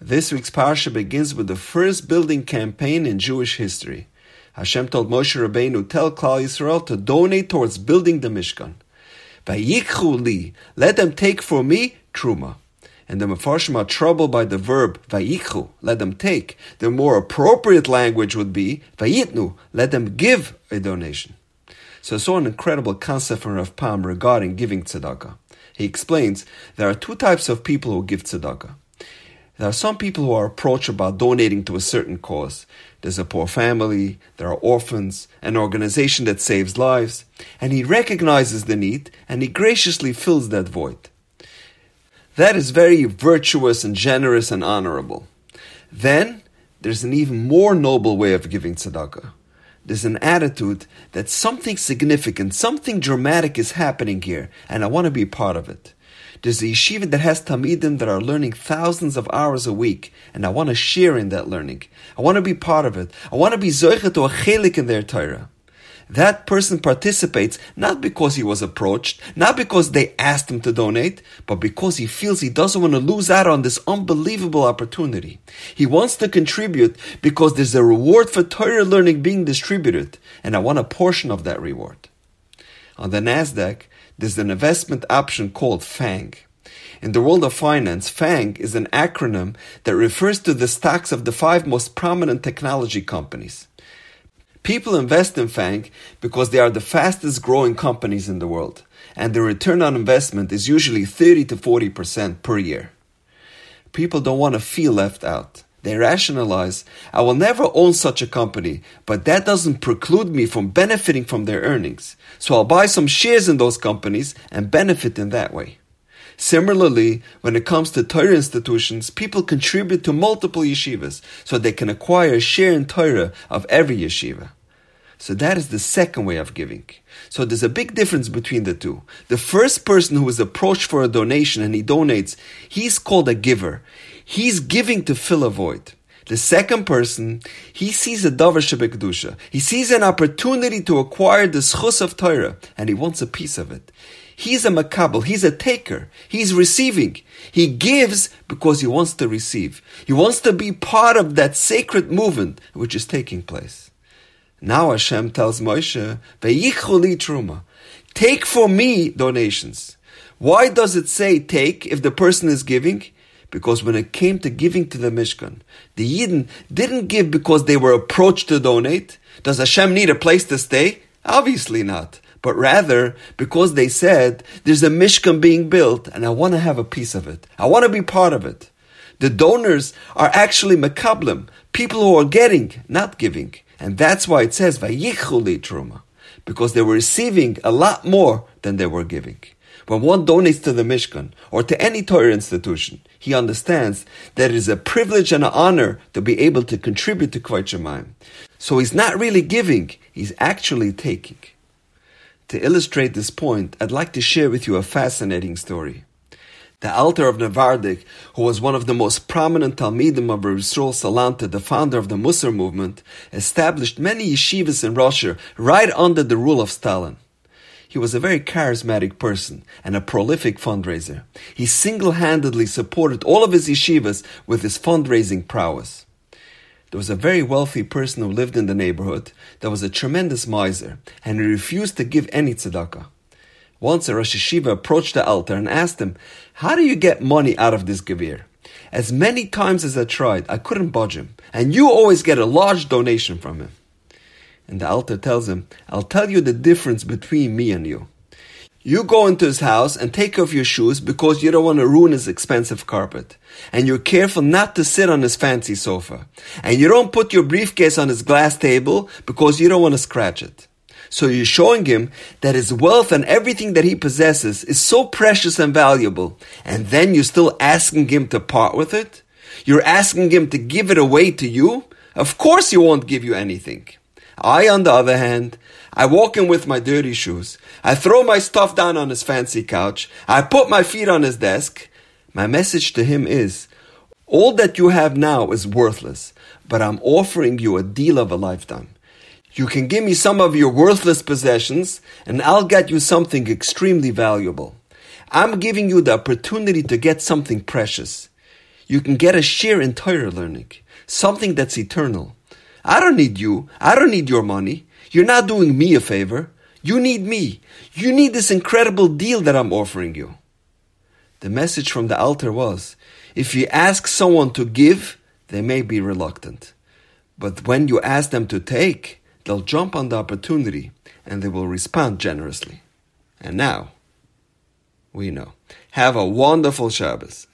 This week's parsha begins with the first building campaign in Jewish history. Hashem told Moshe Rabbeinu, tell Klal Yisrael to donate towards building the Mishkan. Vayikchu li, let them take for me truma. And the Mefarshim are troubled by the verb vayikchu, let them take. The more appropriate language would be vayitnu, let them give a donation. So I saw an incredible concept from Rav regarding giving tzedakah. He explains there are two types of people who give tzedakah. There are some people who are approached about donating to a certain cause. There's a poor family, there are orphans, an organization that saves lives, and he recognizes the need and he graciously fills that void. That is very virtuous and generous and honorable. Then there's an even more noble way of giving tzedakah. There's an attitude that something significant, something dramatic is happening here, and I want to be part of it. There's a yeshiva that has Talmidim that are learning thousands of hours a week, and I want to share in that learning. I want to be part of it. I want to be zoicha to a chelik in their Torah. That person participates not because he was approached, not because they asked him to donate, but because he feels he doesn't want to lose out on this unbelievable opportunity. He wants to contribute because there's a reward for Torah learning being distributed, and I want a portion of that reward. On the NASDAQ, there's an investment option called FANG. In the world of finance, FANG is an acronym that refers to the stocks of the five most prominent technology companies. People invest in FANG because they are the fastest growing companies in the world, and the return on investment is usually 30 to 40% per year. People don't want to feel left out. They rationalize, I will never own such a company, but that doesn't preclude me from benefiting from their earnings. So I'll buy some shares in those companies and benefit in that way. Similarly, when it comes to Torah institutions, people contribute to multiple yeshivas so they can acquire a share in Torah of every yeshiva. So that is the second way of giving. So there's a big difference between the two. The first person who is approached for a donation and he donates, he's called a giver. He's giving to fill a void. The second person, he sees a davar shebekdusha. He sees an opportunity to acquire the schus of Torah, and he wants a piece of it. He's a makabel. He's a taker. He's receiving. He gives because he wants to receive. He wants to be part of that sacred movement which is taking place. Now Hashem tells Moshe, "Vayikchu li truma, take for me donations." Why does it say take if the person is giving? Because when it came to giving to the Mishkan, the Yidden didn't give because they were approached to donate. Does Hashem need a place to stay? Obviously not. But rather, because they said, there's a Mishkan being built and I want to have a piece of it. I want to be part of it. The donors are actually makablim, people who are getting, not giving. And that's why it says, Vayichuli Truma. Because they were receiving a lot more than they were giving. When one donates to the Mishkan or to any Torah institution, he understands that it is a privilege and an honor to be able to contribute to Kvayt Shemayim. So he's not really giving, he's actually taking. To illustrate this point, I'd like to share with you a fascinating story. The Alter of Navardik, who was one of the most prominent Talmidim of Yisrael Salanter, the founder of the Musar movement, established many yeshivas in Russia right under the rule of Stalin. He was a very charismatic person and a prolific fundraiser. He single-handedly supported all of his yeshivas with his fundraising prowess. There was a very wealthy person who lived in the neighborhood that was a tremendous miser, and he refused to give any tzedakah. Once a Rosh Yeshiva approached the Alter and asked him, How do you get money out of this Gevir? As many times as I tried, I couldn't budge him, and you always get a large donation from him. And the Alter tells him, I'll tell you the difference between me and you. You go into his house and take off your shoes because you don't want to ruin his expensive carpet. And you're careful not to sit on his fancy sofa. And you don't put your briefcase on his glass table because you don't want to scratch it. So you're showing him that his wealth and everything that he possesses is so precious and valuable. And then you're still asking him to part with it? You're asking him to give it away to you? Of course he won't give you anything. I, on the other hand, I walk in with my dirty shoes. I throw my stuff down on his fancy couch. I put my feet on his desk. My message to him is, all that you have now is worthless, but I'm offering you a deal of a lifetime. You can give me some of your worthless possessions, and I'll get you something extremely valuable. I'm giving you the opportunity to get something precious. You can get a share in Torah learning, something that's eternal. I don't need you. I don't need your money. You're not doing me a favor. You need me. You need this incredible deal that I'm offering you. The message from the Alter was, if you ask someone to give, they may be reluctant. But when you ask them to take, they'll jump on the opportunity and they will respond generously. And now, we know. Have a wonderful Shabbos.